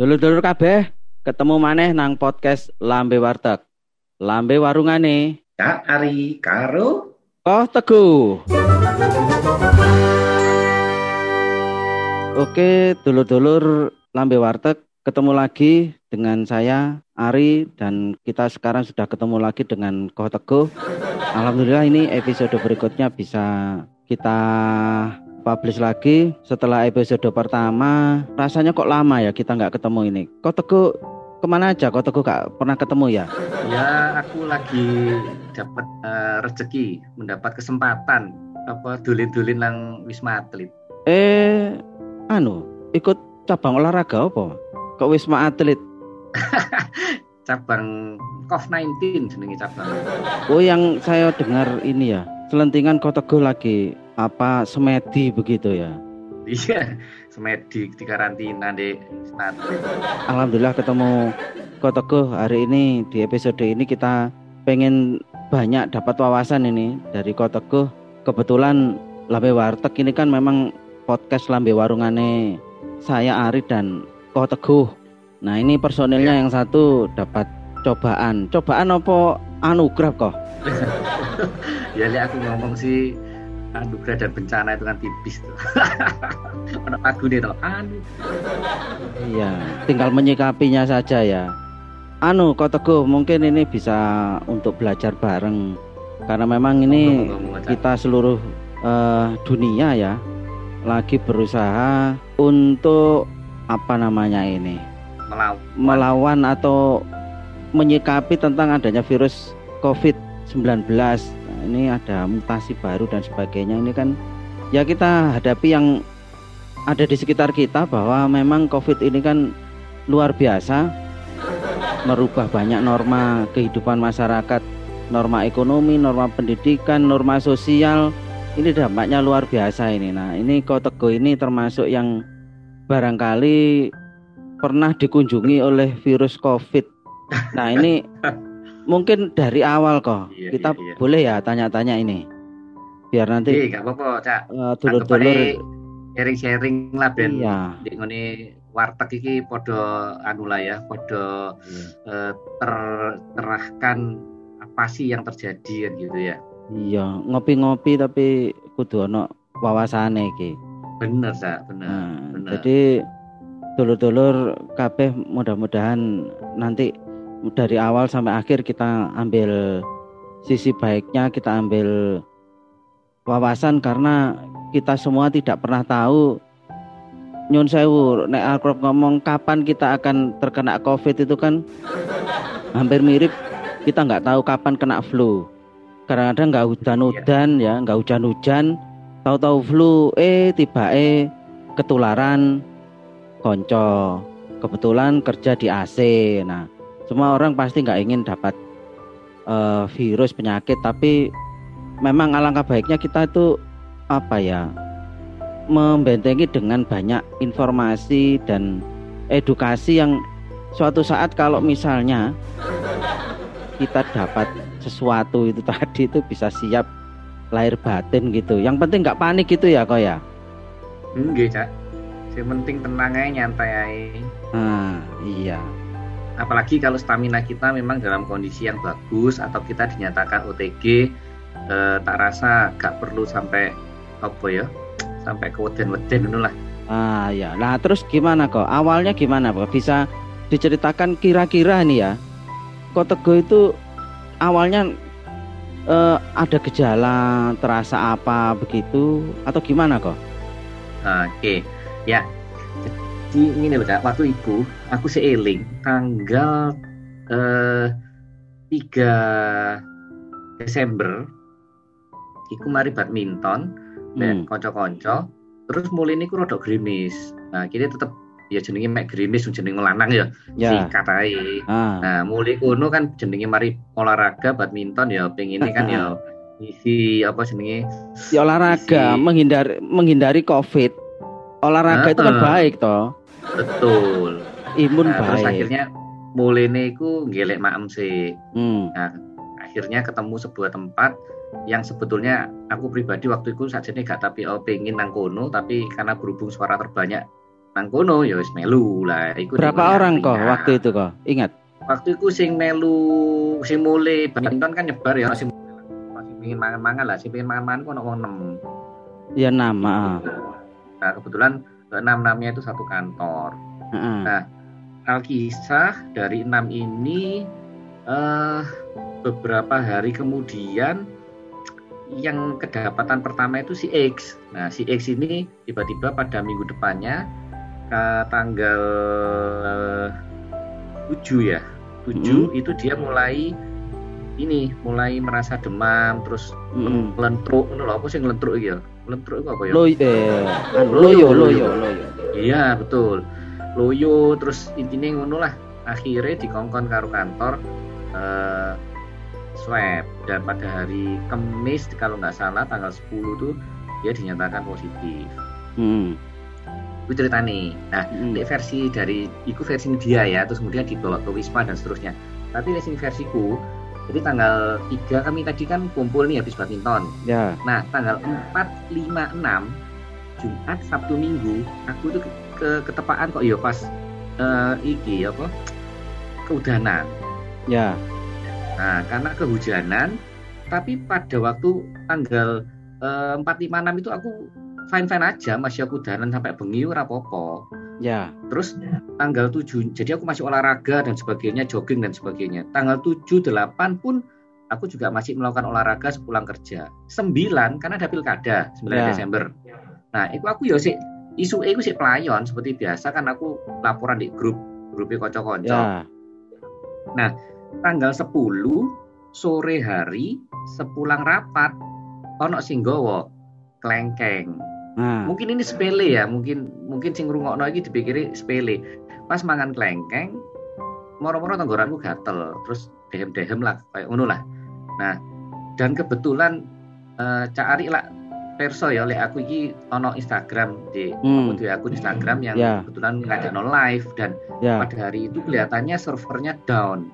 Dulur-dulur kabeh, ketemu maneh nang podcast Lambe Warteg. Lambe warungane. Kak Ari karo Oh, Teguh. Oke, dulur-dulur Lambe Warteg ketemu lagi dengan saya Ari dan kita sekarang sudah ketemu lagi dengan Koh Teguh. Alhamdulillah ini episode berikutnya bisa kita publish lagi setelah episode pertama. Rasanya kok lama ya kita nggak ketemu ini? Kok teguh ke mana aja? Kok teguh gak pernah ketemu ya? Ya aku lagi dapat uh, rezeki mendapat kesempatan apa dulin-dulin lang wisma atlet. Eh anu ikut cabang olahraga apa? Kok wisma atlet? Cabang COV19 jenenge cabang. Oh yang saya dengar ini ya selentingan kok teguh lagi apa semedi begitu ya? Iya semedi di karantina di Alhamdulillah ketemu Teguh hari ini. Di episode ini kita pengen banyak dapat wawasan ini dari Teguh. Kebetulan Lambe Warteg ini kan memang podcast Lambe Warungane saya Ari dan Kok Teguh. Nah ini personilnya ya. yang satu dapat cobaan. Cobaan apa anugerah kok ya lihat aku ngomong sih anugerah dan bencana itu kan tipis tuh. Ada lagu deh tuh. Anu. Iya, tinggal menyikapinya saja ya. Anu, kok teguh mungkin ini bisa untuk belajar bareng karena memang ini kita seluruh uh, dunia ya lagi berusaha untuk apa namanya ini melawan, melawan atau menyikapi tentang adanya virus COVID-19 ini ada mutasi baru dan sebagainya ini kan ya kita hadapi yang ada di sekitar kita bahwa memang COVID ini kan luar biasa merubah banyak norma kehidupan masyarakat, norma ekonomi, norma pendidikan, norma sosial. Ini dampaknya luar biasa ini. Nah, ini Kotego ini termasuk yang barangkali pernah dikunjungi oleh virus COVID. Nah, ini mungkin dari awal kok iya, kita iya, iya. boleh ya tanya-tanya ini biar nanti iya gak apa-apa cak uh, dulur-dulur sharing-sharing lah ben iya. ngene warteg iki podo anu lah ya podo iya. uh, tercerahkan apa sih yang terjadi kan gitu ya iya ngopi-ngopi tapi kudu ono wawasane iki bener cak bener, nah, bener. jadi dulur-dulur kabeh mudah-mudahan nanti dari awal sampai akhir kita ambil sisi baiknya, kita ambil wawasan karena kita semua tidak pernah tahu Nyun sewu, nek Alkrop ngomong kapan kita akan terkena COVID itu kan hampir mirip kita nggak tahu kapan kena flu. Kadang-kadang nggak hujan-hujan ya, nggak hujan-hujan, tahu-tahu flu, eh tiba eh ketularan konco. Kebetulan kerja di AC. Nah, semua orang pasti nggak ingin dapat uh, virus penyakit tapi memang alangkah baiknya kita itu apa ya membentengi dengan banyak informasi dan edukasi yang suatu saat kalau misalnya kita dapat sesuatu itu tadi itu bisa siap lahir batin gitu. Yang penting nggak panik gitu ya kok ya. Enggak, Cak. Yang penting tenang aja nyantai aja. Nah, iya apalagi kalau stamina kita memang dalam kondisi yang bagus atau kita dinyatakan OTG eh, tak rasa gak perlu sampai apa ya sampai ke weden-weden dulu lah. Ah ya nah terus gimana kok? Awalnya gimana kok bisa diceritakan kira-kira nih ya? Kok teguh itu awalnya eh, ada gejala terasa apa begitu? Atau gimana kok? Oke. Okay. ya. Jadi ini loh kak. Waktu itu aku seeling tanggal eh, 3 Desember iku mari badminton dan hmm. konco-konco terus mulai ini ku rodok grimis nah kita tetap ya jenenge mek grimis jenenge melanang ya, ya. singkat ae. Ah. Nah, mulai kuno kan jenenge mari olahraga badminton ya pengen kan ya isi apa jenenge ya olahraga isi... menghindari menghindari covid olahraga nah, itu kan baik toh Betul. Imun nah, baik. Terus akhirnya mulai ku gelek maem sih. Hmm. Nah, akhirnya ketemu sebuah tempat yang sebetulnya aku pribadi waktu itu saja nih gak tapi oh, pengen nang kono tapi karena berhubung suara terbanyak nangkono ya wis melu lah iku berapa orang kok waktu itu kok ingat waktu itu sing melu sing mulai badminton kan nyebar ya masih masih pengen mangan-mangan lah sing pengen mangan-mangan kok wong 6 ya nama nah kebetulan enam enamnya itu satu kantor uh -uh. nah alkisah dari enam ini uh, beberapa hari kemudian yang kedapatan pertama itu si X. Nah, si X ini tiba-tiba pada minggu depannya ke tanggal 7 ya. 7 hmm. itu dia mulai ini mulai merasa demam terus hmm. lentruk ngono lho apa sih ngelentruk iki ya? Lentruk itu apa ya? Eh anu, loyo loyo loyo. Iya, betul. Loyo terus intinya ngono lah. Akhirnya dikongkon karo kantor eh, swab dan pada hari Kamis kalau nggak salah tanggal 10 tuh dia dinyatakan positif. Hmm. Itu cerita nih. Nah, hmm. versi dari itu versi dia ya, terus kemudian dibawa ke Wisma dan seterusnya. Tapi di versiku, jadi tanggal 3 kami tadi kan kumpul nih habis badminton. Ya. Nah, tanggal 4, 5, 6 Jumat, Sabtu, Minggu, aku tuh ke, ke ketepaan kok ya pas uh, iki apa? Keudanan. Ya. Nah, karena kehujanan, tapi pada waktu tanggal eh, empat lima enam itu aku fine fine aja, masih aku dalan sampai bengi ora popo. Ya. Terus tanggal 7, jadi aku masih olahraga dan sebagainya, jogging dan sebagainya. Tanggal 7, 8 pun aku juga masih melakukan olahraga sepulang kerja. 9 karena ada pilkada 9 ya. Desember. Nah, itu aku ya sih isu itu sih pelayon seperti biasa kan aku laporan di grup grupnya kocok-kocok. Ya. Nah, tanggal 10 sore hari sepulang rapat ono sing gowo klengkeng. Nah. Mungkin ini sepele ya, mungkin mungkin sing ngrungokno iki dipikiri sepele. Pas mangan klengkeng moro-moro tenggorokanku gatel, terus dehem-dehem lah kayak ngono lah. Nah, dan kebetulan uh, Cak Ari lah perso ya oleh aku iki ono Instagram di hmm. aku di akun Instagram yang yeah. kebetulan nggak ada no live dan yeah. pada hari itu kelihatannya servernya down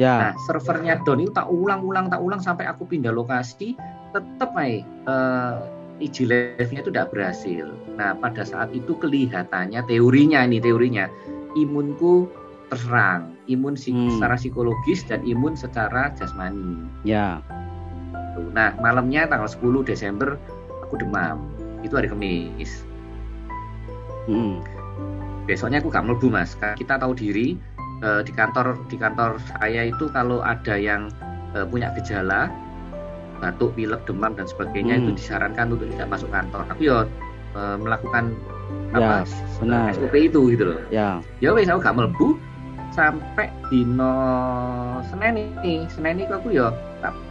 Ya. Nah, servernya down itu tak ulang-ulang, tak ulang sampai aku pindah lokasi, tetap aja uh, IG live-nya itu tidak berhasil. Nah, pada saat itu kelihatannya teorinya ini teorinya imunku terserang, imun hmm. secara psikologis dan imun secara jasmani. Ya. Nah, malamnya tanggal 10 Desember aku demam. Itu hari Kamis. Hmm. Besoknya aku gak melebu mas. Kita tahu diri uh, di kantor di kantor saya itu kalau ada yang uh, punya gejala batuk, pilek, demam dan sebagainya hmm. itu disarankan untuk tidak masuk kantor. Tapi ya uh, melakukan ya, apa benar. SOP itu gitu loh. Ya. Ya wes aku gak melebu sampai dino Senin ini. Senin ini aku ya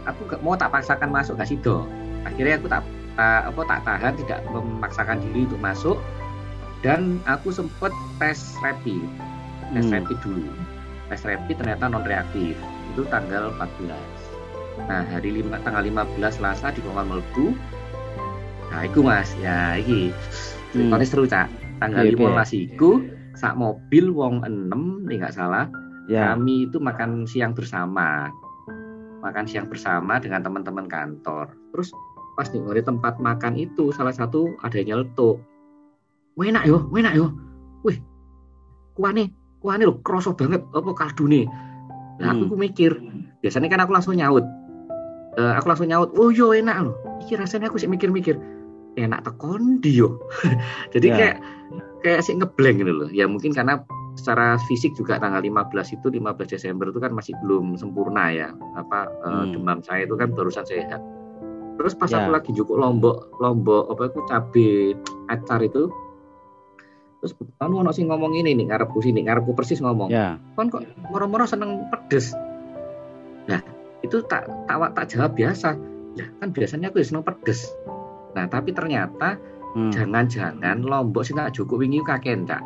aku gak mau tak paksakan masuk gak sido. Akhirnya aku tak, tak apa tak tahan tidak memaksakan diri untuk masuk. Dan aku sempat tes rapid. Tes hmm. rapid dulu. Tes rapid ternyata non reaktif itu tanggal 14 nah hari lima, tanggal 15 Selasa di Kongkon Melbu nah itu mas. Ya ini ceritanya hmm. seru cak. Tanggal okay, 15 okay. itu saat mobil wong 6 nih nggak salah ya. kami itu makan siang bersama. Makan siang bersama dengan teman-teman kantor. Terus pas di tempat makan itu salah satu ada yang nyeletuk enak yo enak yo wih kuane ini loh kroso banget apa kaldu nih? Nah aku, hmm. mikir biasanya kan aku langsung nyaut. Uh, aku langsung nyaut oh yo enak loh iki rasanya aku sih mikir-mikir enak tekon dio jadi ya. kayak kayak sih ngeblank gitu loh ya mungkin karena secara fisik juga tanggal 15 itu 15 Desember itu kan masih belum sempurna ya. Apa uh, demam saya itu kan barusan sehat terus pas ya. aku lagi cukup lombok lombok apa itu cabe acar itu terus kan ono sing ngomong ini nih ngarepku sini ngarepku persis ngomong. Ya. kan kok moro-moro seneng pedes? Nah itu tak tak tak jawab biasa. Ya kan biasanya aku ya seneng pedes. Nah tapi ternyata hmm. jangan-jangan lombok sih nggak cukup wingi kakek cak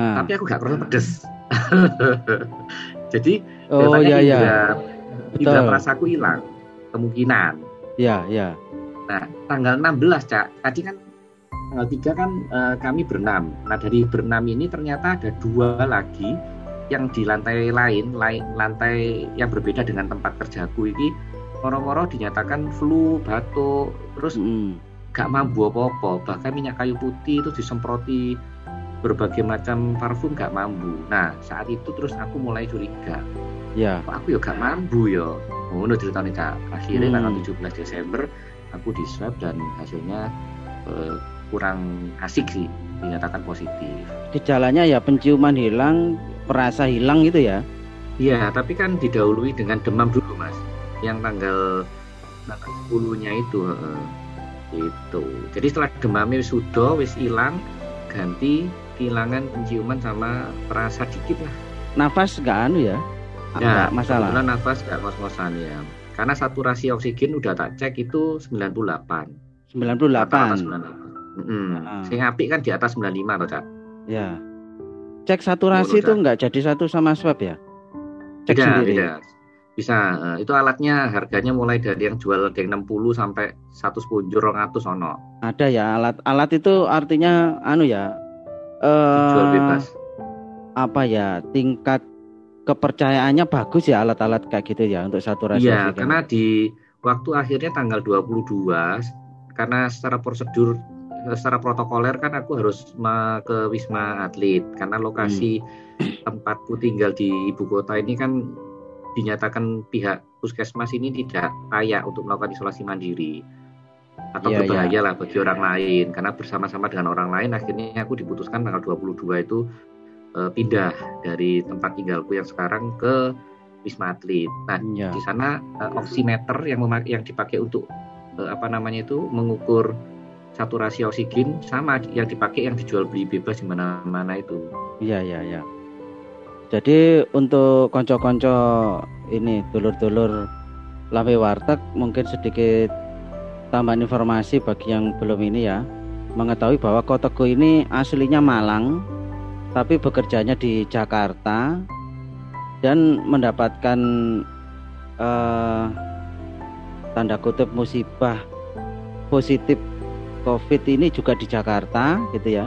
hmm. tapi aku gak kerasa pedes. Jadi oh iya iya tidak merasaku hilang kemungkinan ya ya nah tanggal 16 cak tadi kan tanggal 3 kan uh, kami berenam. Nah dari berenam ini ternyata ada dua lagi yang di lantai lain, lain lantai yang berbeda dengan tempat kerjaku ini moro-moro dinyatakan flu, batuk, terus mm. gak mampu apa-apa, bahkan minyak kayu putih itu disemproti berbagai macam parfum gak mampu. Nah saat itu terus aku mulai curiga. Ya. Kok aku ya gak mampu ya. Oh, no ceritanya cak. Akhirnya hmm. tanggal 17 Desember aku di swab dan hasilnya uh, kurang asik sih dinyatakan positif. Gejalanya ya penciuman hilang, perasa hilang gitu ya? Iya, tapi kan didahului dengan demam dulu mas, yang tanggal tanggal 10-nya itu. Uh, itu. Jadi setelah demamnya sudah wis hilang, ganti kehilangan penciuman sama perasa dikit lah. Nafas nggak anu ya? Ya, masalah. Kebetulan nafas nggak ngos-ngosan ya. Karena saturasi oksigen udah tak cek itu 98. 98. 98. Hmm. Nah. Sing apik kan di atas 95 loh, Cak. Ya. Cek saturasi itu enggak jadi satu sama swab ya? Cek tidak, sendiri. Tidak. Bisa. Uh, itu alatnya harganya mulai dari yang jual dari 60 sampai 110 200 ono. Ada ya alat alat itu artinya anu ya. Uh, jual bebas. Apa ya? Tingkat kepercayaannya bagus ya alat-alat kayak gitu ya untuk saturasi. Iya, karena di waktu akhirnya tanggal 22 karena secara prosedur secara protokoler kan aku harus ke Wisma Atlet karena lokasi hmm. tempatku tinggal di ibu kota ini kan dinyatakan pihak puskesmas ini tidak layak untuk melakukan isolasi mandiri atau yeah, berbahaya yeah. lah bagi orang lain karena bersama-sama dengan orang lain akhirnya aku diputuskan tanggal 22 itu e, pindah dari tempat tinggalku yang sekarang ke Wisma Atlet. Nah, yeah. di sana e, oximeter yang yang dipakai untuk e, apa namanya itu mengukur saturasi oksigen sama yang dipakai yang dijual beli bebas di mana-mana itu. Iya iya iya. Jadi untuk konco-konco ini dulur-dulur Lawe Warteg mungkin sedikit tambahan informasi bagi yang belum ini ya mengetahui bahwa Kotego ini aslinya Malang tapi bekerjanya di Jakarta dan mendapatkan uh, tanda kutip musibah positif COVID ini juga di Jakarta gitu ya.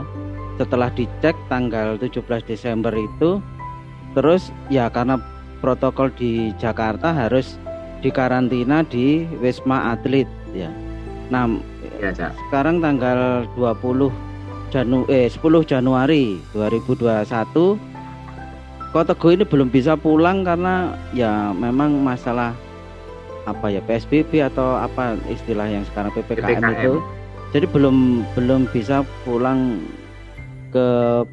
Setelah dicek tanggal 17 Desember itu terus ya karena protokol di Jakarta harus dikarantina di Wisma Atlet ya. Nah, ya, sekarang tanggal 20 Janu eh 10 Januari 2021 Kota Go ini belum bisa pulang karena ya memang masalah apa ya PSBB atau apa istilah yang sekarang PPKM, PPKM. itu jadi belum belum bisa pulang ke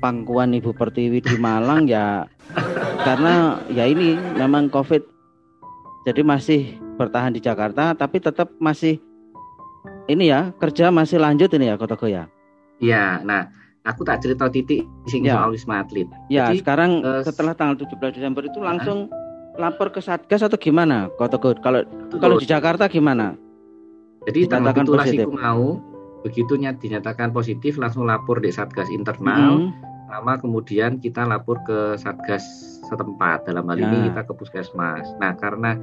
pangkuan Ibu Pertiwi di Malang ya karena ya ini memang Covid jadi masih bertahan di Jakarta tapi tetap masih ini ya kerja masih lanjut ini ya Kota Goya. Iya, nah aku tak cerita titik sing ya. soal Wisma Atlet. Ya, Jadi, sekarang uh, setelah tanggal 17 Desember itu langsung uh, lapor ke Satgas atau gimana? Kota Kalau kalau di Jakarta gimana? Jadi tanggal itu mau begitu dinyatakan positif langsung lapor di satgas internal hmm. lama kemudian kita lapor ke satgas setempat dalam hal ya. ini kita ke puskesmas nah karena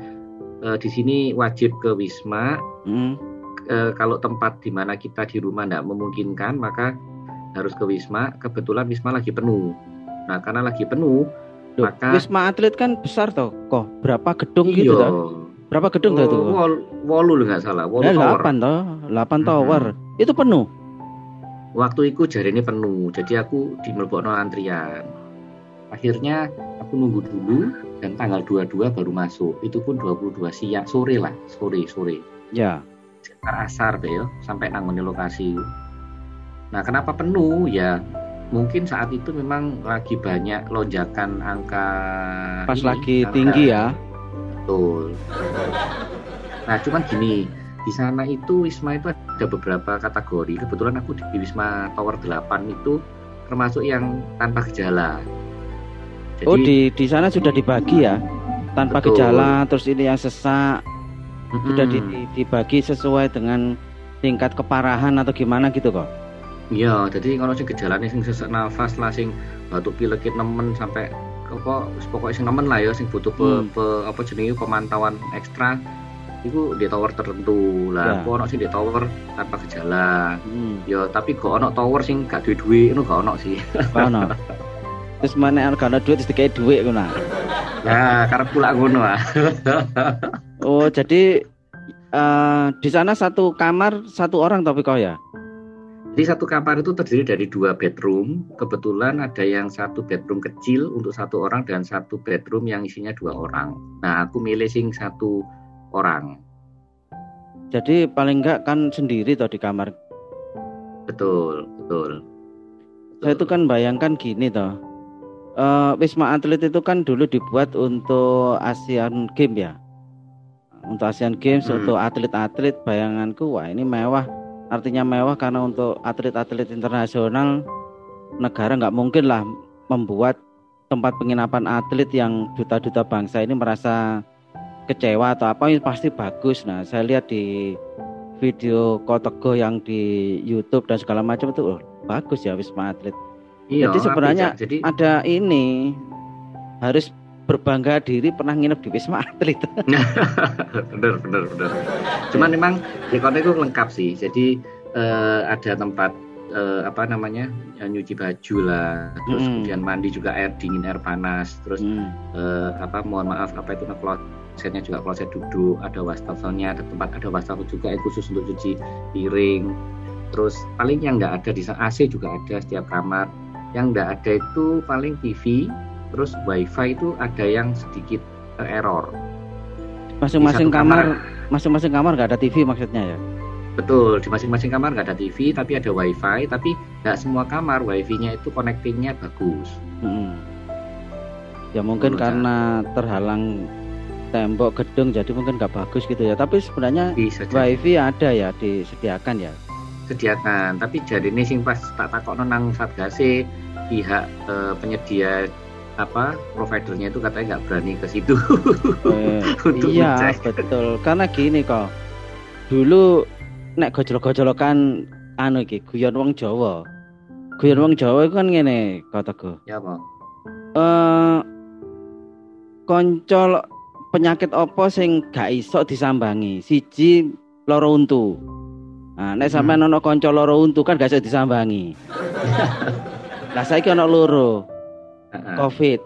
e, di sini wajib ke wisma hmm. E, kalau tempat di mana kita di rumah tidak memungkinkan maka harus ke wisma kebetulan wisma lagi penuh nah karena lagi penuh Duh, maka wisma atlet kan besar toh kok berapa gedung gitu iyo, gitu kan Berapa gedung oh, itu? Wol, wolu nggak salah. Wolu nah, tower. 8 toh, 8 tower. Hmm. Itu penuh. Waktu itu jari ini penuh, jadi aku di Melbourne antrian. Akhirnya aku nunggu dulu dan tanggal 22 baru masuk. Itu pun 22 siang sore lah, sore sore. Ya. Asar deh ya, sampai nanggung lokasi. Nah, kenapa penuh? Ya mungkin saat itu memang lagi banyak lonjakan angka pas ini, lagi angka, tinggi ya betul nah cuman gini di sana itu wisma itu ada beberapa kategori kebetulan aku di wisma tower 8 itu termasuk yang tanpa gejala Jadi, oh di di sana sudah dibagi ya tanpa betul. gejala terus ini yang sesak mm-hmm. sudah di, di, dibagi sesuai dengan tingkat keparahan atau gimana gitu kok iya jadi kalau sih gejala nih sing sesak nafas lah sing batuk pilek nemen sampai apa pokoknya sing nemen lah ya sing butuh pe, hmm. pe, apa jenenge pemantauan ekstra itu di tower tertentu lah. Ya. ono sing di tower tanpa gejala. Hmm. Ya tapi kok ono tower sing gak duwe-duwe itu gak ono sih. Gak ono. Terus mana gak ono duit terus dikai duit ngono. Nah, karena pula ngono lah. oh, jadi uh, di sana satu kamar satu orang tapi kau ya? Jadi satu kamar itu terdiri dari dua bedroom. Kebetulan ada yang satu bedroom kecil untuk satu orang dan satu bedroom yang isinya dua orang. Nah, aku milih sing satu orang. Jadi paling enggak kan sendiri toh di kamar. Betul, betul. Saya itu kan bayangkan gini toh. Uh, Wisma Atlet itu kan dulu dibuat untuk Asian Games ya. Untuk Asian Games, hmm. untuk atlet-atlet bayanganku wah ini mewah artinya mewah karena untuk atlet-atlet internasional negara nggak mungkin lah membuat tempat penginapan atlet yang duta-duta bangsa ini merasa kecewa atau apa ini pasti bagus. Nah, saya lihat di video Kotego yang di YouTube dan segala macam itu oh, bagus ya Wisma Atlet. Iya, jadi sebenarnya jadi... ada ini harus berbangga diri pernah nginep di Wisma Atlet. bener bener bener. Cuman memang di kota itu lengkap sih. Jadi uh, ada tempat uh, apa namanya ya, nyuci baju lah, terus hmm. kemudian mandi juga air dingin, air panas, terus hmm. uh, apa mohon maaf apa itu klosetnya juga kloset duduk, ada wastafelnya, ada tempat ada wastafel juga yang khusus untuk cuci piring. Terus paling yang nggak ada di AC juga ada setiap kamar. Yang nggak ada itu paling TV, terus wifi itu ada yang sedikit uh, error. Masing-masing kamar masing-masing kamar nggak ada TV maksudnya ya? Betul di masing-masing kamar nggak ada TV tapi ada wifi tapi nggak semua kamar wifi-nya itu connectingnya bagus. Hmm. ya mungkin Menurut karena saya. terhalang tembok gedung jadi mungkin nggak bagus gitu ya. Tapi sebenarnya wifi ada ya disediakan ya? Sediakan tapi jadi ini sing pas tak takok nang satgase pihak eh, penyedia apa providernya itu katanya nggak berani ke situ. Eh, untuk iya ngecek. betul. Karena gini kok dulu nek gojol-gojolokan anu iki guyon wong Jawa. Guyon wong Jawa itu kan ngene kataku ya apa? Eh koncol penyakit apa sing gak iso disambangi? Siji loro untu. Nah nek sampean hmm. ana kanca loro untu kan gak iso disambangi lah saiki ana loro Covid.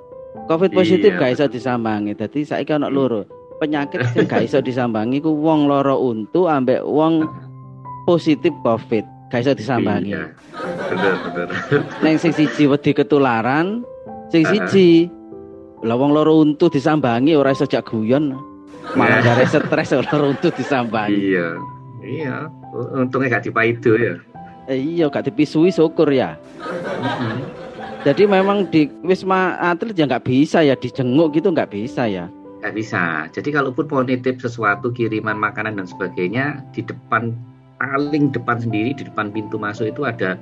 Covid positif iya. gak iso disambangi. Dadi saiki ana loro. Penyakit sing gak iso disambangi ku wong loro untu ambek wong positif Covid. Gak iso disambangi. Iya. Bener, bener. Neng sing siji wedi ketularan, sing siji lah wong loro untu disambangi ora iso jak guyon. Malah gare stres loro untu disambangi. Iya. Iya, untungnya gak dipaido ya. Eh, iya, gak dipisui syukur ya. Jadi memang di wisma atlet ya nggak bisa ya dijenguk gitu nggak bisa ya? Nggak bisa. Jadi kalaupun mau nitip sesuatu kiriman makanan dan sebagainya di depan paling depan sendiri di depan pintu masuk itu ada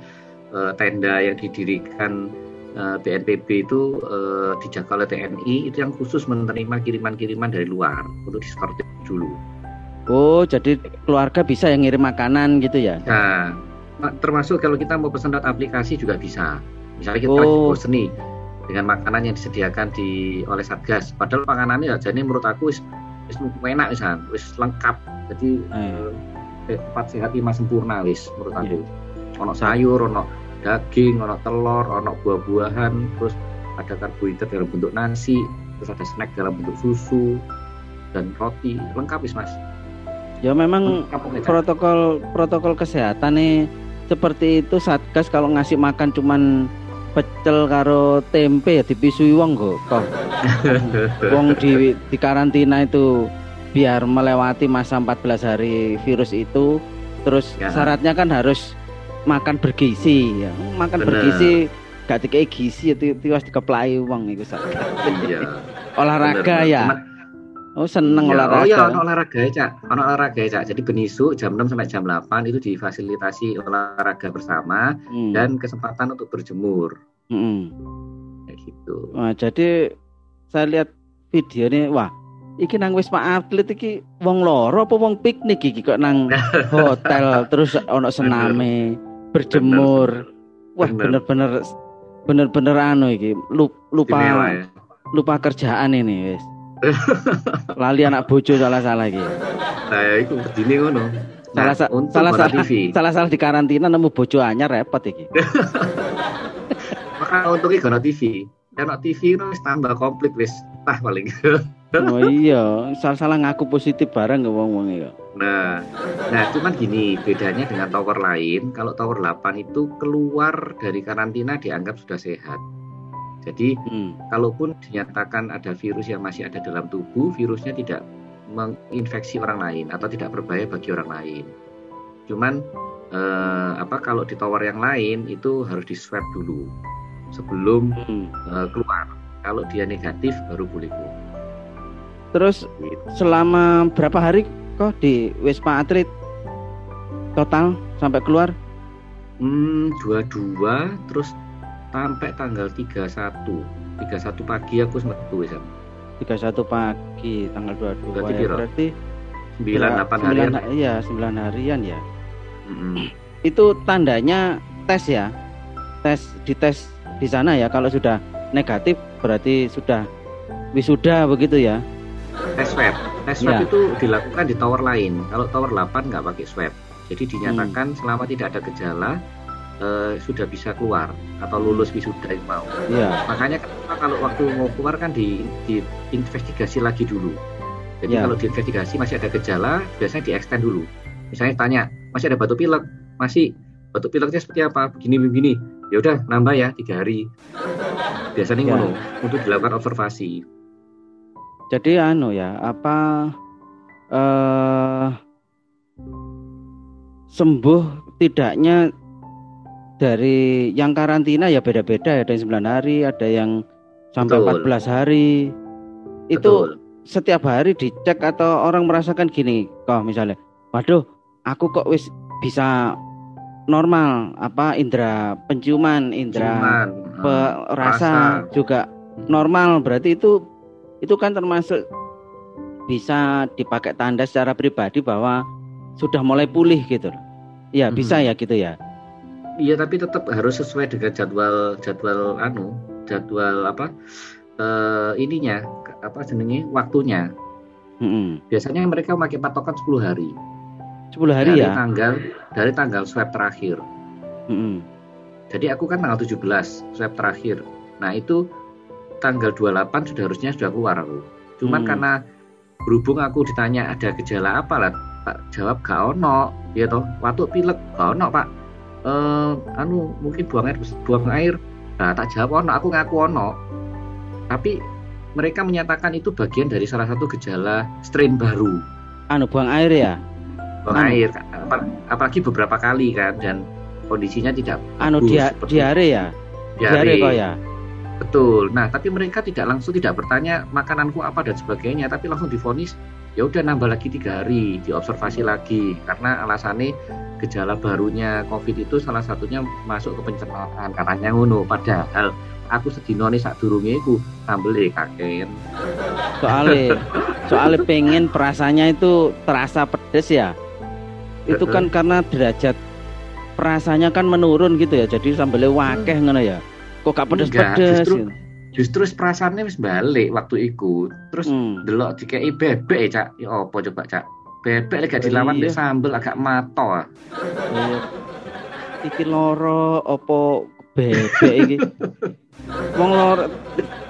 uh, tenda yang didirikan uh, eh, BNPB itu uh, dijaga oleh TNI itu yang khusus menerima kiriman-kiriman dari luar untuk diskort dulu. Oh, jadi keluarga bisa yang ngirim makanan gitu ya? Nah, termasuk kalau kita mau pesan lewat aplikasi juga bisa. Misalnya kita oh. bosen nih dengan makanan yang disediakan di oleh Satgas. Padahal makanannya ya jadi menurut aku wis wis enak misalnya, wis lengkap. Jadi eh. empat sehat lima sempurna wis menurut aku. Yeah. Ono sayur, ono daging, ono telur, ono buah-buahan, terus ada karbohidrat dalam bentuk nasi, terus ada snack dalam bentuk susu dan roti, lengkap wis mas. Ya memang protokol protokol kesehatan nih seperti itu satgas kalau ngasih makan cuman pecel karo tempe ya dipisui wong kok. wong di di karantina itu biar melewati masa 14 hari virus itu terus ya. syaratnya kan harus makan bergizi ya. Makan Bener. bergizi gak dikai gizi itu harus dikeplai wong itu Iya. Olahraga Bener. ya. Cuma, Oh seneng ya, olahraga. Oh iya ono olahraga ya cak, ono olahraga ya cak. Jadi benisuk jam 6 sampai jam 8 itu difasilitasi olahraga bersama hmm. dan kesempatan untuk berjemur. Hmm. Kayak gitu. Wah jadi saya lihat video ini, wah iki nang wisma atlet iki wong loro apa wong piknik iki kok nang hotel terus ono sename berjemur. Wah bener-bener bener-bener anu iki lupa ya. lupa kerjaan ini wis. Lali anak bojo salah-salah iki. Nah, iku bedine ngono. Salah nah, salah salah TV. salah salah di karantina nemu bojo anyar repot iki. Maka untungnya gono TV. Enak TV wis tambah komplit wis tah paling. oh iya, salah-salah ngaku positif bareng nggak wong wong ya. Nah, nah cuman gini bedanya dengan tower lain. Kalau tower 8 itu keluar dari karantina dianggap sudah sehat. Jadi hmm. kalaupun dinyatakan ada virus yang masih ada dalam tubuh, virusnya tidak menginfeksi orang lain atau tidak berbahaya bagi orang lain. Cuman eh, apa kalau di tower yang lain itu harus di swab dulu sebelum hmm. eh, keluar. Kalau dia negatif baru boleh keluar. Terus selama berapa hari kok di Wisma Atlet total sampai keluar? Hmm, dua-dua terus sampai tanggal 31. 31 pagi aku metu wis. 31 pagi tanggal 22 berarti, ya, berarti 9 8 harian. Iya, 9 harian ya. Mm -hmm. Itu tandanya tes ya. Tes di tes di sana ya kalau sudah negatif berarti sudah wisuda begitu ya tes swab tes swab ya. itu dilakukan di tower lain kalau tower 8 nggak pakai swab jadi dinyatakan hmm. selama tidak ada gejala uh, sudah bisa keluar atau lulus wisuda yang mau. Ya. makanya kalau waktu mau keluar kan di, di investigasi lagi dulu. Jadi ya. kalau diinvestigasi masih ada gejala biasanya di extend dulu. Misalnya tanya masih ada batu pilek? Masih. Batu pileknya seperti apa? Begini begini. Ya udah nambah ya tiga hari. Biasanya ya. ngono untuk dilakukan observasi. Jadi anu ya apa uh, sembuh tidaknya dari yang karantina ya beda-beda ada yang 9 hari ada yang sampai Betul. 14 hari Betul. itu setiap hari dicek atau orang merasakan gini kok misalnya waduh aku kok wis bisa normal apa indera penciuman indera Penciuman, rasa, rasa juga normal berarti itu itu kan termasuk bisa dipakai tanda secara pribadi bahwa sudah mulai pulih gitu ya hmm. bisa ya gitu ya iya tapi tetap harus sesuai dengan jadwal jadwal anu jadwal apa uh, ininya apa jenenge waktunya hmm. biasanya mereka memakai patokan 10 hari 10 hari dari ya tanggal dari tanggal swab terakhir hmm. jadi aku kan tanggal 17 swab terakhir nah itu tanggal 28 sudah harusnya sudah keluar aku. Cuman hmm. karena berhubung aku ditanya ada gejala apa lah, Pak jawab gak ono, ya toh. Waktu pilek gak ono, Pak. Eh anu mungkin buang air buang air. Nah, tak jawab ono, aku ngaku ono. Tapi mereka menyatakan itu bagian dari salah satu gejala strain baru. Anu buang air ya? Buang anu. air, apalagi beberapa kali kan dan kondisinya tidak anu dia diare ya? Diare kok ya? Betul. Nah, tapi mereka tidak langsung tidak bertanya makananku apa dan sebagainya, tapi langsung difonis ya udah nambah lagi tiga hari, diobservasi lagi karena alasannya gejala barunya COVID itu salah satunya masuk ke pencernaan katanya ngono. Padahal aku sedino nih saat durungnya itu sambel kaken. Soalnya soalnya pengen perasaannya itu terasa pedes ya. Itu kan karena derajat perasaannya kan menurun gitu ya. Jadi sambelnya wakeh ngono ya kok gak pedes-pedes justru, gitu. Justru perasaannya wis balik waktu itu terus hmm. delok dikai bebek ya cak. Ya apa coba cak? Bebek lagi dilawan iya. sambel agak mato iya. iki loro opo bebek iki? Wong loro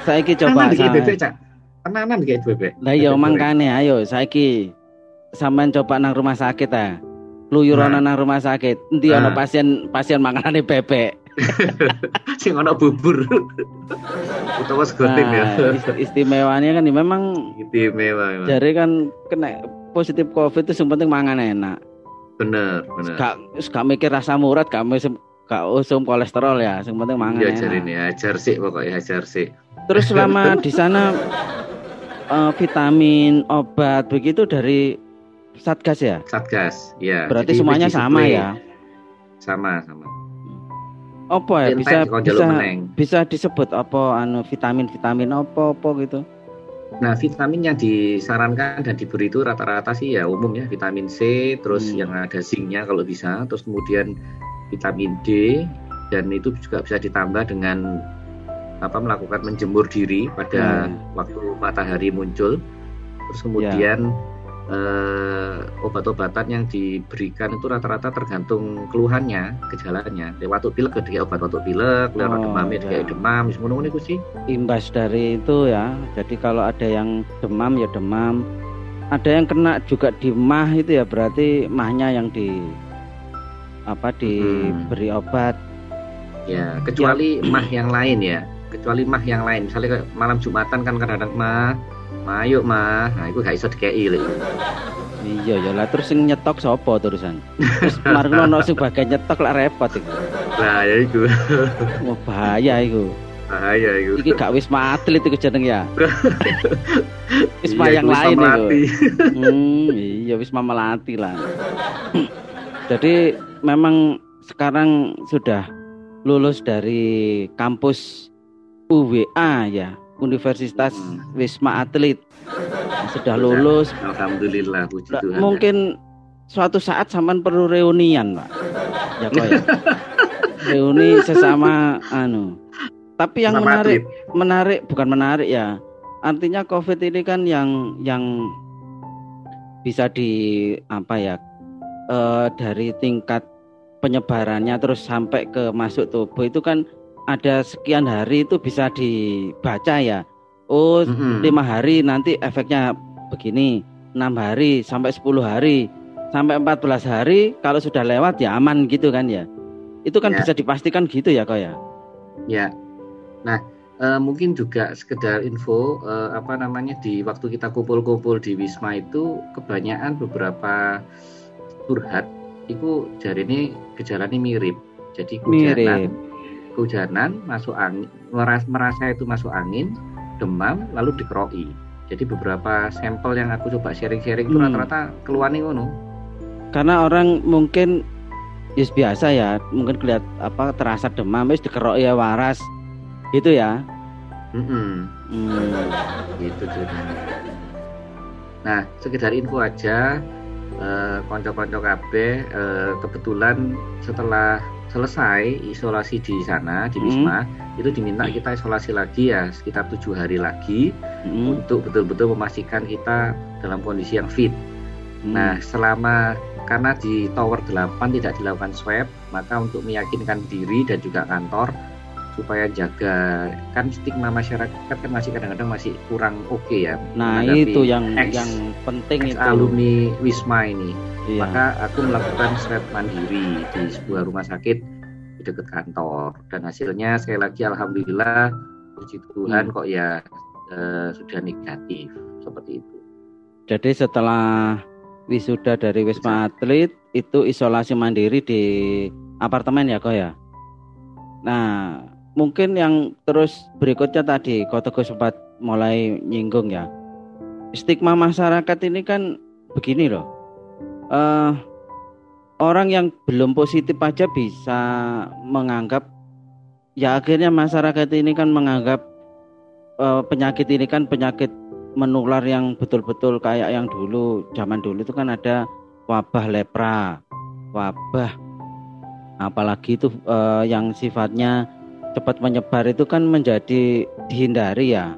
saiki coba iki bebek cak? Tenanan iki bebek? Lah iya mangkane ayo saiki sampean coba nang rumah sakit ah. Luyuran nah. nang rumah sakit. Endi nah. ana pasien pasien makanane bebek sing ono bubur. Utawa segoting nah, ya. istimewanya kan ya memang istimewa jadi kan kena positif covid itu yang penting mangan enak. Bener bener. Gak, gak mikir rasa murad gak, gak usum kolesterol ya yang penting mangan ya ajar ini ajar sih pokoknya ajar sih terus selama di sana uh, vitamin obat begitu dari satgas ya? Satgas ya berarti Jadi semuanya sama ya? Sama sama apa ya bisa bisa bisa disebut apa anu vitamin vitamin apa apa gitu nah vitamin yang disarankan dan diberi itu rata-rata sih ya umum ya vitamin C terus hmm. yang ada zincnya kalau bisa terus kemudian vitamin D dan itu juga bisa ditambah dengan apa melakukan menjemur diri pada hmm. waktu matahari muncul terus kemudian ya. Eh, obat-obatan yang diberikan itu rata-rata tergantung keluhannya, gejalanya. Lewat pilek dia obat watuk pilek, lewat oh, demam ya dia demam, semua ini sih. Imbas dari itu ya. Jadi kalau ada yang demam ya demam. Ada yang kena juga di mah itu ya berarti mahnya yang di apa diberi hmm. obat. Ya, kecuali ya. mah yang lain ya. Kecuali mah yang lain. Misalnya malam Jumatan kan kadang-kadang mah Mayu mah, nah itu gak iso dikei lho. Iya ya lah terus sing nyetok sapa terusan? Terus kemarin ono sing bagian nyetok lah repot iku. Lah ya iku. Wah bahaya iku. Bahaya iku. Iki gak wisma atlet iku jeneng ya. wisma iya, yang lain iku. hmm, iya wisma melati lah. Jadi memang sekarang sudah lulus dari kampus UWA ya Universitas hmm. Wisma Atlet sudah lulus. Alhamdulillah puji Tuhan. Mungkin suatu saat sampean perlu reunian, Pak. Ya ya. Reuni sesama anu. Tapi yang Sama menarik atlet. menarik bukan menarik ya. Artinya Covid ini kan yang yang bisa di apa ya? Uh, dari tingkat penyebarannya terus sampai ke masuk tubuh itu kan ada sekian hari itu bisa dibaca ya. Oh, mm-hmm. lima hari nanti efeknya begini, enam hari sampai 10 hari, sampai 14 hari kalau sudah lewat ya aman gitu kan ya. Itu kan ya. bisa dipastikan gitu ya kok ya. Ya. Nah, e, mungkin juga sekedar info e, apa namanya di waktu kita kumpul-kumpul di Wisma itu kebanyakan beberapa curhat itu jari ini gejalanya mirip. Jadi mirip kehujanan, masuk angin, merasa itu masuk angin, demam, lalu dikeroi. Jadi beberapa sampel yang aku coba sharing-sharing itu hmm. rata-rata keluar nih ngono. Karena orang mungkin yes, biasa ya, mungkin kelihat apa terasa demam, wis dikeroi ya waras, gitu ya. Mm -mm. Hmm. Gitu ceritanya. Nah, sekedar info aja, eh, konco-konco KB eh, kebetulan setelah selesai isolasi di sana di hmm. Wisma hmm. itu diminta kita isolasi lagi ya sekitar tujuh hari lagi hmm. untuk betul-betul memastikan kita dalam kondisi yang fit. Hmm. Nah selama karena di tower 8 tidak dilakukan swab maka untuk meyakinkan diri dan juga kantor supaya jaga kan stigma masyarakat kan masih kadang-kadang masih kurang oke okay ya. Nah itu yang ex, yang penting itu alumni Wisma ini. Iya. Maka aku melakukan swab mandiri di sebuah rumah sakit di dekat kantor dan hasilnya sekali lagi alhamdulillah puji Tuhan hmm. kok ya eh, sudah negatif seperti itu. Jadi setelah wisuda dari Wisma Atlet itu isolasi mandiri di apartemen ya kok ya. Nah, mungkin yang terus berikutnya tadi Kotogo sempat mulai nyinggung ya stigma masyarakat ini kan begini loh uh, orang yang belum positif aja bisa menganggap ya akhirnya masyarakat ini kan menganggap uh, penyakit ini kan penyakit menular yang betul-betul kayak yang dulu zaman dulu itu kan ada wabah lepra wabah apalagi itu uh, yang sifatnya cepat menyebar itu kan menjadi dihindari ya.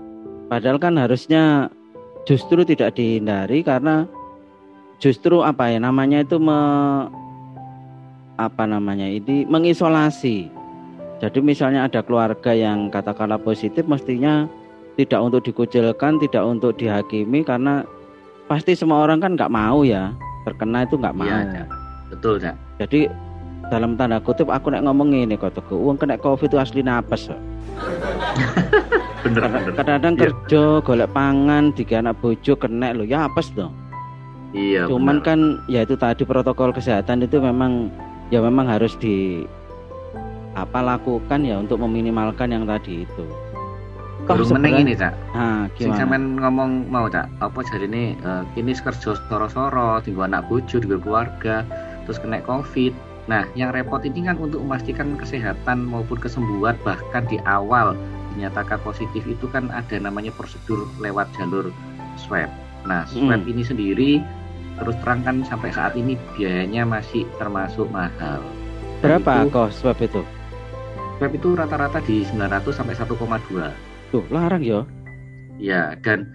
Padahal kan harusnya justru tidak dihindari karena justru apa ya namanya itu me, apa namanya ini mengisolasi. Jadi misalnya ada keluarga yang katakanlah positif mestinya tidak untuk dikucilkan, tidak untuk dihakimi karena pasti semua orang kan nggak mau ya terkena itu nggak iya, mau. Iya, betul ya. Jadi dalam tanda kutip aku nek ngomong ini kok uang kena covid itu asli napas bener kadang-kadang iya. kerja golek pangan tiga anak bojo kena lo ya apes dong iya cuman bener. kan ya itu tadi protokol kesehatan itu memang ya memang harus di apa lakukan ya untuk meminimalkan yang tadi itu Baru meneng ini kak. Nah, gimana? Sing ngomong mau tak apa jadi ini uh, kini kerja soro-soro, tinggal anak bojo, tinggal keluarga, terus kena covid Nah, yang repot ini kan untuk memastikan kesehatan maupun kesembuhan bahkan di awal dinyatakan positif itu kan ada namanya prosedur lewat jalur swab. Nah, swab hmm. ini sendiri terus terang kan sampai saat ini biayanya masih termasuk mahal. Berapa kok swab itu? Swab itu rata-rata di 900 sampai 1,2. Tuh, larang ya. Ya, dan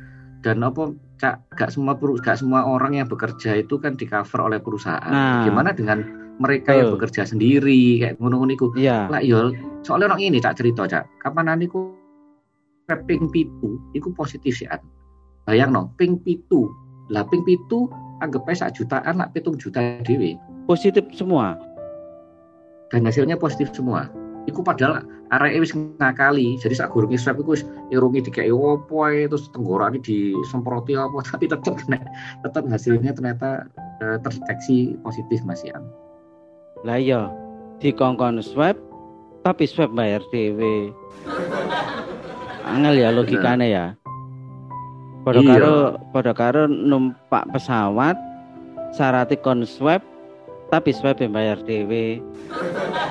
dan apa Cak, gak semua gak semua orang yang bekerja itu kan di cover oleh perusahaan. Nah. Gimana dengan mereka yang bekerja sendiri kayak ngono-ngono iku. Iya. Lah yo soalnya orang ini cak cerita cak. Kapan nanti ku ping pitu iku positif sih. Bayang no, ping pitu. Lah ping pitu anggap aja jutaan lah pitung juta dewi. Positif semua. Dan hasilnya positif semua. Iku padahal area wis ngakali. Jadi saat gurungi swab iku wis irungi dikai opo terus tenggorok ini disemproti apa tapi tetap tetap hasilnya ternyata eh, terdeteksi positif Mas Ian. Lah iya, dikongkon swab tapi swab bayar dhewe. Angel ya logikane ya. Pada iya. karo pada karo numpak pesawat syaratnya kon swab tapi swab yang bayar dhewe.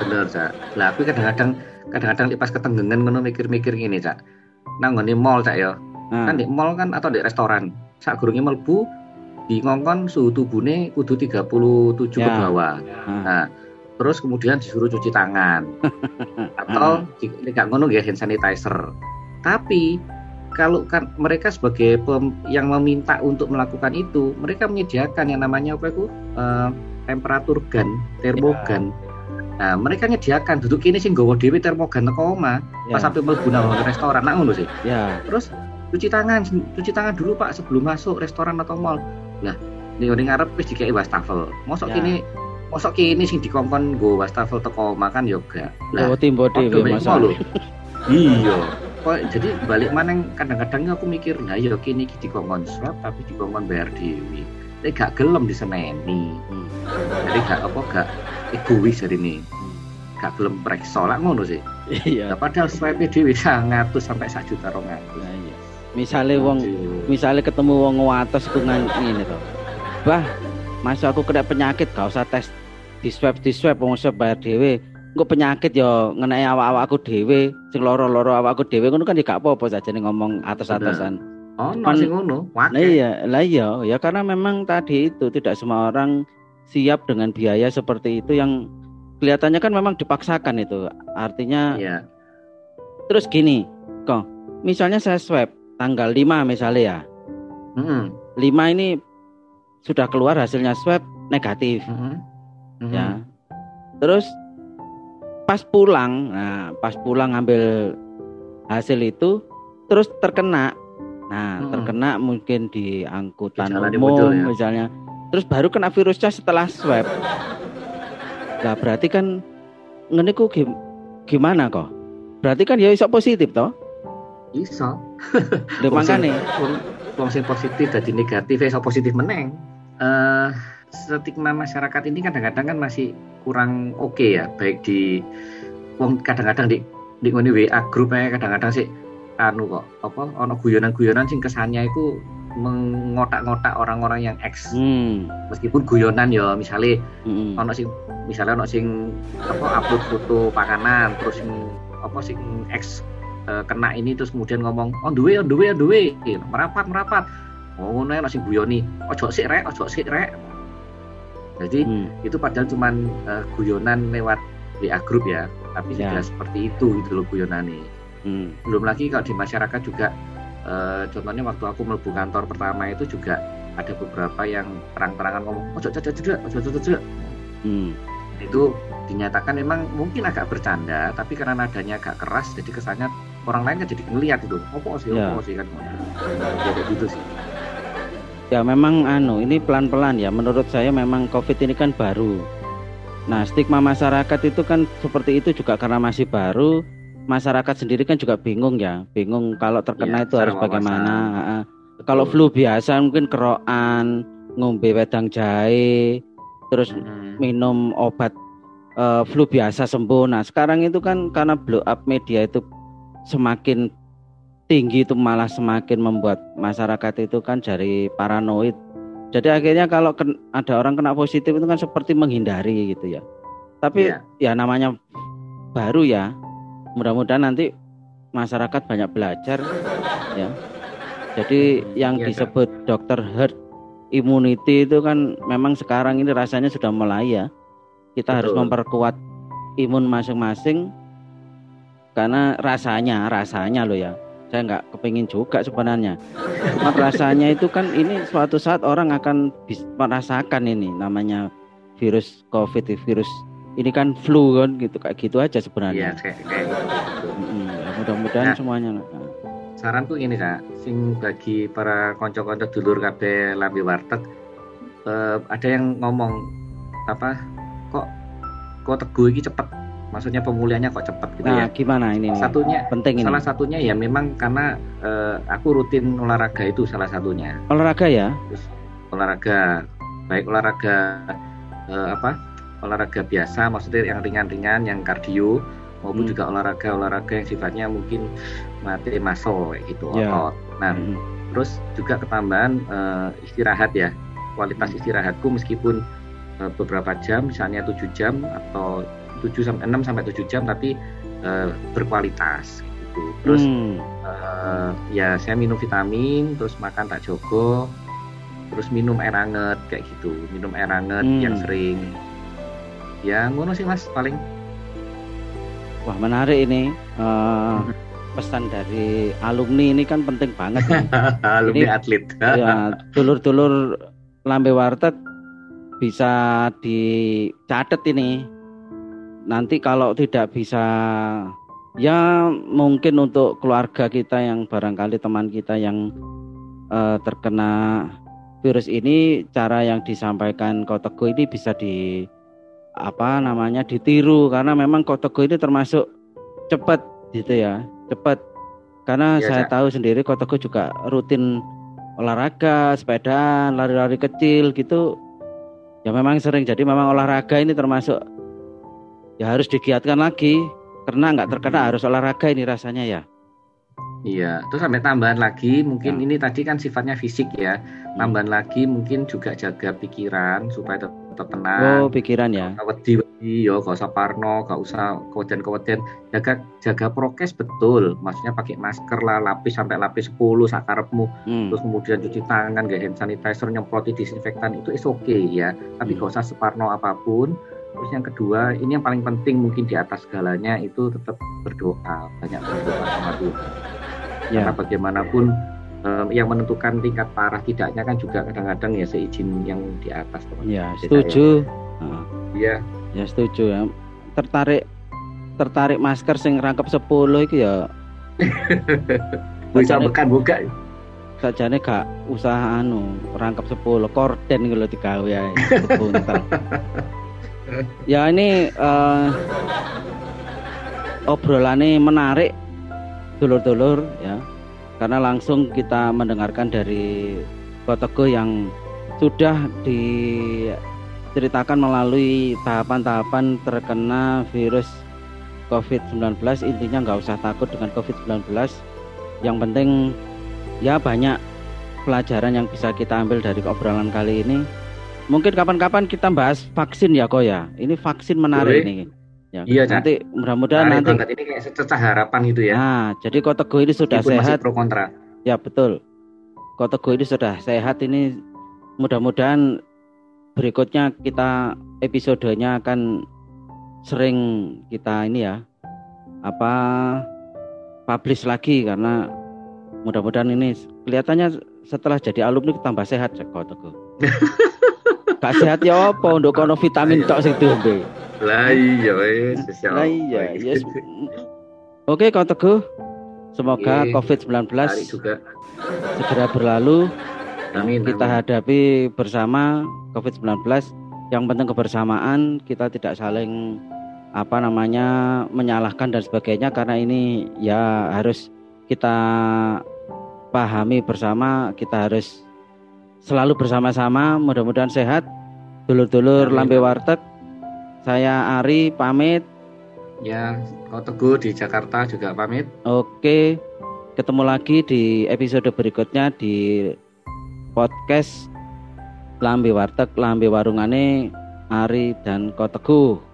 Bener, Cak. Lah aku kadang-kadang kadang-kadang pas ketenggengan ngono mikir-mikir gini, Cak. Nang ngene mall, Cak ya. Nah. Kan di mall kan atau di restoran. Sak gurunge mlebu di ngongkon suhu tubuhnya kudu 37 ya. ke bawah. Nah. nah, terus kemudian disuruh cuci tangan atau tidak ngono ya hand sanitizer tapi kalau kan mereka sebagai pem, yang meminta untuk melakukan itu mereka menyediakan yang namanya apa itu uh, temperatur gun termogan ya. nah mereka menyediakan duduk ini sih gowo dewi termogan teko oma ya. pas sampai menggunakan restoran ngono sih ya. terus cuci tangan cuci tangan dulu pak sebelum masuk restoran atau mall lah nih ngarep wis dikai wastafel mosok ya. kini mosok ini sing dikongkon go wastafel teko makan yoga. Lah, oh, timbo dhewe masalah. Iya. Kok jadi balik mana kadang-kadang aku mikir, nah ya kini dikongkon swab tapi dikongkon bayar dewi. Tapi gak gelem diseneni. Hmm. Jadi gak apa gak egois hari ini. Gak gelem preksa lah ngono sih. Iya. Padahal swab dewi sangat sampai sak juta rong Nah, iya. Misalnya wong, misalnya ketemu wong wates ku ini tuh. Bah, masa aku kena penyakit gak usah tes di swab di swab wong swab bayar dhewe engko penyakit ya ngenai awak-awakku dhewe sing loro-loro awakku dhewe ngono kan ya gak apa-apa saja nih ngomong atas-atasan oh no sing ngono? Nah iya lah iya ya karena memang tadi itu tidak semua orang siap dengan biaya seperti itu yang kelihatannya kan memang dipaksakan itu. Artinya iya. terus gini kok misalnya saya swab tanggal 5 misalnya ya. Mm -hmm. 5 ini sudah keluar hasilnya swab negatif. Mm -hmm hmm. ya. Terus pas pulang nah pas pulang ngambil hasil itu terus terkena. Nah hmm. terkena mungkin di angkutan Misalnya umum ya. misalnya. Terus baru kena virusnya setelah swab. Nah berarti kan ngeniku gimana kok? Berarti kan ya iso positif toh? Iso. Makanya wong sing positif jadi negatif iso positif meneng. Uh, stigma masyarakat ini kadang-kadang kan masih kurang oke okay ya. Baik di wong kadang-kadang di di ngene WA grup kadang-kadang sih anu kok apa ono guyonan-guyonan sing kesannya itu mengotak-ngotak orang-orang yang ex hmm. meskipun guyonan ya misalnya hmm. ono sing misalnya ono sing apa upload foto pakanan terus sing apa sing ex uh, kena ini terus kemudian ngomong on the way on the way on the way merapat merapat. Oh ngono ono sing guyoni. Ojo sik rek ojo sik rek jadi hmm. itu padahal cuma uh, eh, guyonan lewat WA grup ya, tapi ya. sudah seperti itu gitu loh guyonannya. Hmm. Belum lagi kalau di masyarakat juga uh, contohnya waktu aku melebu kantor pertama itu juga ada beberapa yang terang-terangan ngomong ojo ojo ojo ojo ojo. Hmm. Itu dinyatakan memang mungkin agak bercanda, tapi karena nadanya agak keras, jadi kesannya orang lain kan jadi ngelihat itu, opo sih, ya. opo sih kan, gitu sih ya memang anu ini pelan-pelan ya. Menurut saya memang covid ini kan baru. Nah stigma masyarakat itu kan seperti itu juga karena masih baru. Masyarakat sendiri kan juga bingung ya. Bingung kalau terkena ya, itu harus bagaimana. Kalau flu biasa mungkin keroan ngombe wedang jahe terus hmm. minum obat uh, flu biasa sembuh. Nah sekarang itu kan karena blow up media itu semakin tinggi itu malah semakin membuat masyarakat itu kan jadi paranoid. Jadi akhirnya kalau ada orang kena positif itu kan seperti menghindari gitu ya. Tapi yeah. ya namanya baru ya. Mudah-mudahan nanti masyarakat banyak belajar ya. Jadi yang yeah, disebut kan? dokter herd immunity itu kan memang sekarang ini rasanya sudah mulai ya. Kita Betul. harus memperkuat imun masing-masing karena rasanya rasanya loh ya saya nggak kepingin juga sebenarnya cuma rasanya itu kan ini suatu saat orang akan merasakan ini namanya virus covid virus ini kan flu kan gitu kayak gitu aja sebenarnya. Iya kayak kayak gitu. Hmm, mudah-mudahan nah, semuanya. Nah. Saranku ini kak, sing bagi para konco-konco dulur kabeh lambi warteg, uh, ada yang ngomong apa kok kok teguh ini cepet maksudnya pemulihannya kok cepet gitu nah, ya. gimana ini satunya penting ini. salah satunya ya memang karena uh, aku rutin olahraga itu salah satunya. Olahraga ya? Terus, olahraga baik olahraga uh, apa? Olahraga biasa maksudnya yang ringan-ringan yang kardio maupun hmm. juga olahraga olahraga yang sifatnya mungkin mati kayak gitu yeah. otot. Nah hmm. terus juga ketambahan uh, istirahat ya. Kualitas istirahatku meskipun uh, beberapa jam misalnya 7 jam atau 7 sampai 6 sampai 7 jam tapi uh, berkualitas gitu. Terus hmm. uh, ya saya minum vitamin terus makan tak jogo terus minum air hangat kayak gitu. Minum air hangat hmm. yang sering. Ya ngono sih mas paling. Wah menarik ini. Uh, pesan dari alumni ini kan penting banget nih. alumni ini, atlet. ya dulur-dulur lambe warteg bisa dicatat ini nanti kalau tidak bisa ya mungkin untuk keluarga kita yang barangkali teman kita yang uh, terkena virus ini cara yang disampaikan kau teguh ini bisa di apa namanya ditiru. Karena memang Kotego ini termasuk cepat gitu ya cepat. Karena ya, saya ya. tahu sendiri Kotego juga rutin olahraga sepeda lari-lari kecil gitu. Ya memang sering. Jadi memang olahraga ini termasuk ya harus digiatkan lagi karena nggak terkena hmm. harus olahraga ini rasanya ya Iya, terus sampai tambahan lagi mungkin ya. ini tadi kan sifatnya fisik ya. Hmm. Tambahan lagi mungkin juga jaga pikiran supaya tetap tenang. Oh, pikiran ya. Wedi wedi yo, gak usah parno, gak usah keweden keweden. Jaga jaga prokes betul. Maksudnya pakai masker lah, lapis sampai lapis 10 sakarepmu. Hmm. Terus kemudian cuci tangan, gak hand sanitizer, nyemproti disinfektan itu is oke okay, ya. Tapi hmm. gak usah separno apa pun. Terus yang kedua, ini yang paling penting mungkin di atas segalanya itu tetap berdoa, banyak berdoa sama Tuhan. Ya. karena bagaimanapun um, yang menentukan tingkat parah tidaknya kan juga kadang-kadang ya seizin yang di atas teman ya setuju. iya. Ya setuju ya. Tertarik tertarik masker sing rangkap 10 itu ya. Bisa bekan buka. sajane gak usaha anu rangkap 10 korden kalau digawe ya ya ini uh, obrolannya menarik dulur-dulur ya. Karena langsung kita mendengarkan dari Kotego yang sudah diceritakan melalui tahapan-tahapan terkena virus COVID-19 intinya nggak usah takut dengan COVID-19 yang penting ya banyak pelajaran yang bisa kita ambil dari obrolan kali ini mungkin kapan-kapan kita bahas vaksin ya kok ya ini vaksin menarik Boleh. ini Ya, iya, nanti mudah-mudahan nanti ini kayak sececah harapan gitu ya. Nah, jadi Kota Go ini sudah Meskipun sehat. pro kontra. Ya, betul. Kota Go ini sudah sehat ini mudah-mudahan berikutnya kita episodenya akan sering kita ini ya apa publish lagi karena mudah-mudahan ini kelihatannya setelah jadi alumni tambah sehat Kota Go. Gak sehat ya apa untuk kono vitamin tok sing diombe. Lah iya wes. Lah iya, yes. Oke, kau Teguh. Semoga COVID-19 segera berlalu. Amin, kita amin. hadapi bersama COVID-19. Yang penting kebersamaan, kita tidak saling apa namanya menyalahkan dan sebagainya karena ini ya harus kita pahami bersama, kita harus selalu bersama-sama, mudah-mudahan sehat. Dulur-dulur Lambe Warteg saya Ari pamit. Ya, kau Teguh di Jakarta juga pamit. Oke, ketemu lagi di episode berikutnya di podcast Lambe Warteg, Lambe Warungane Ari dan Kau Teguh.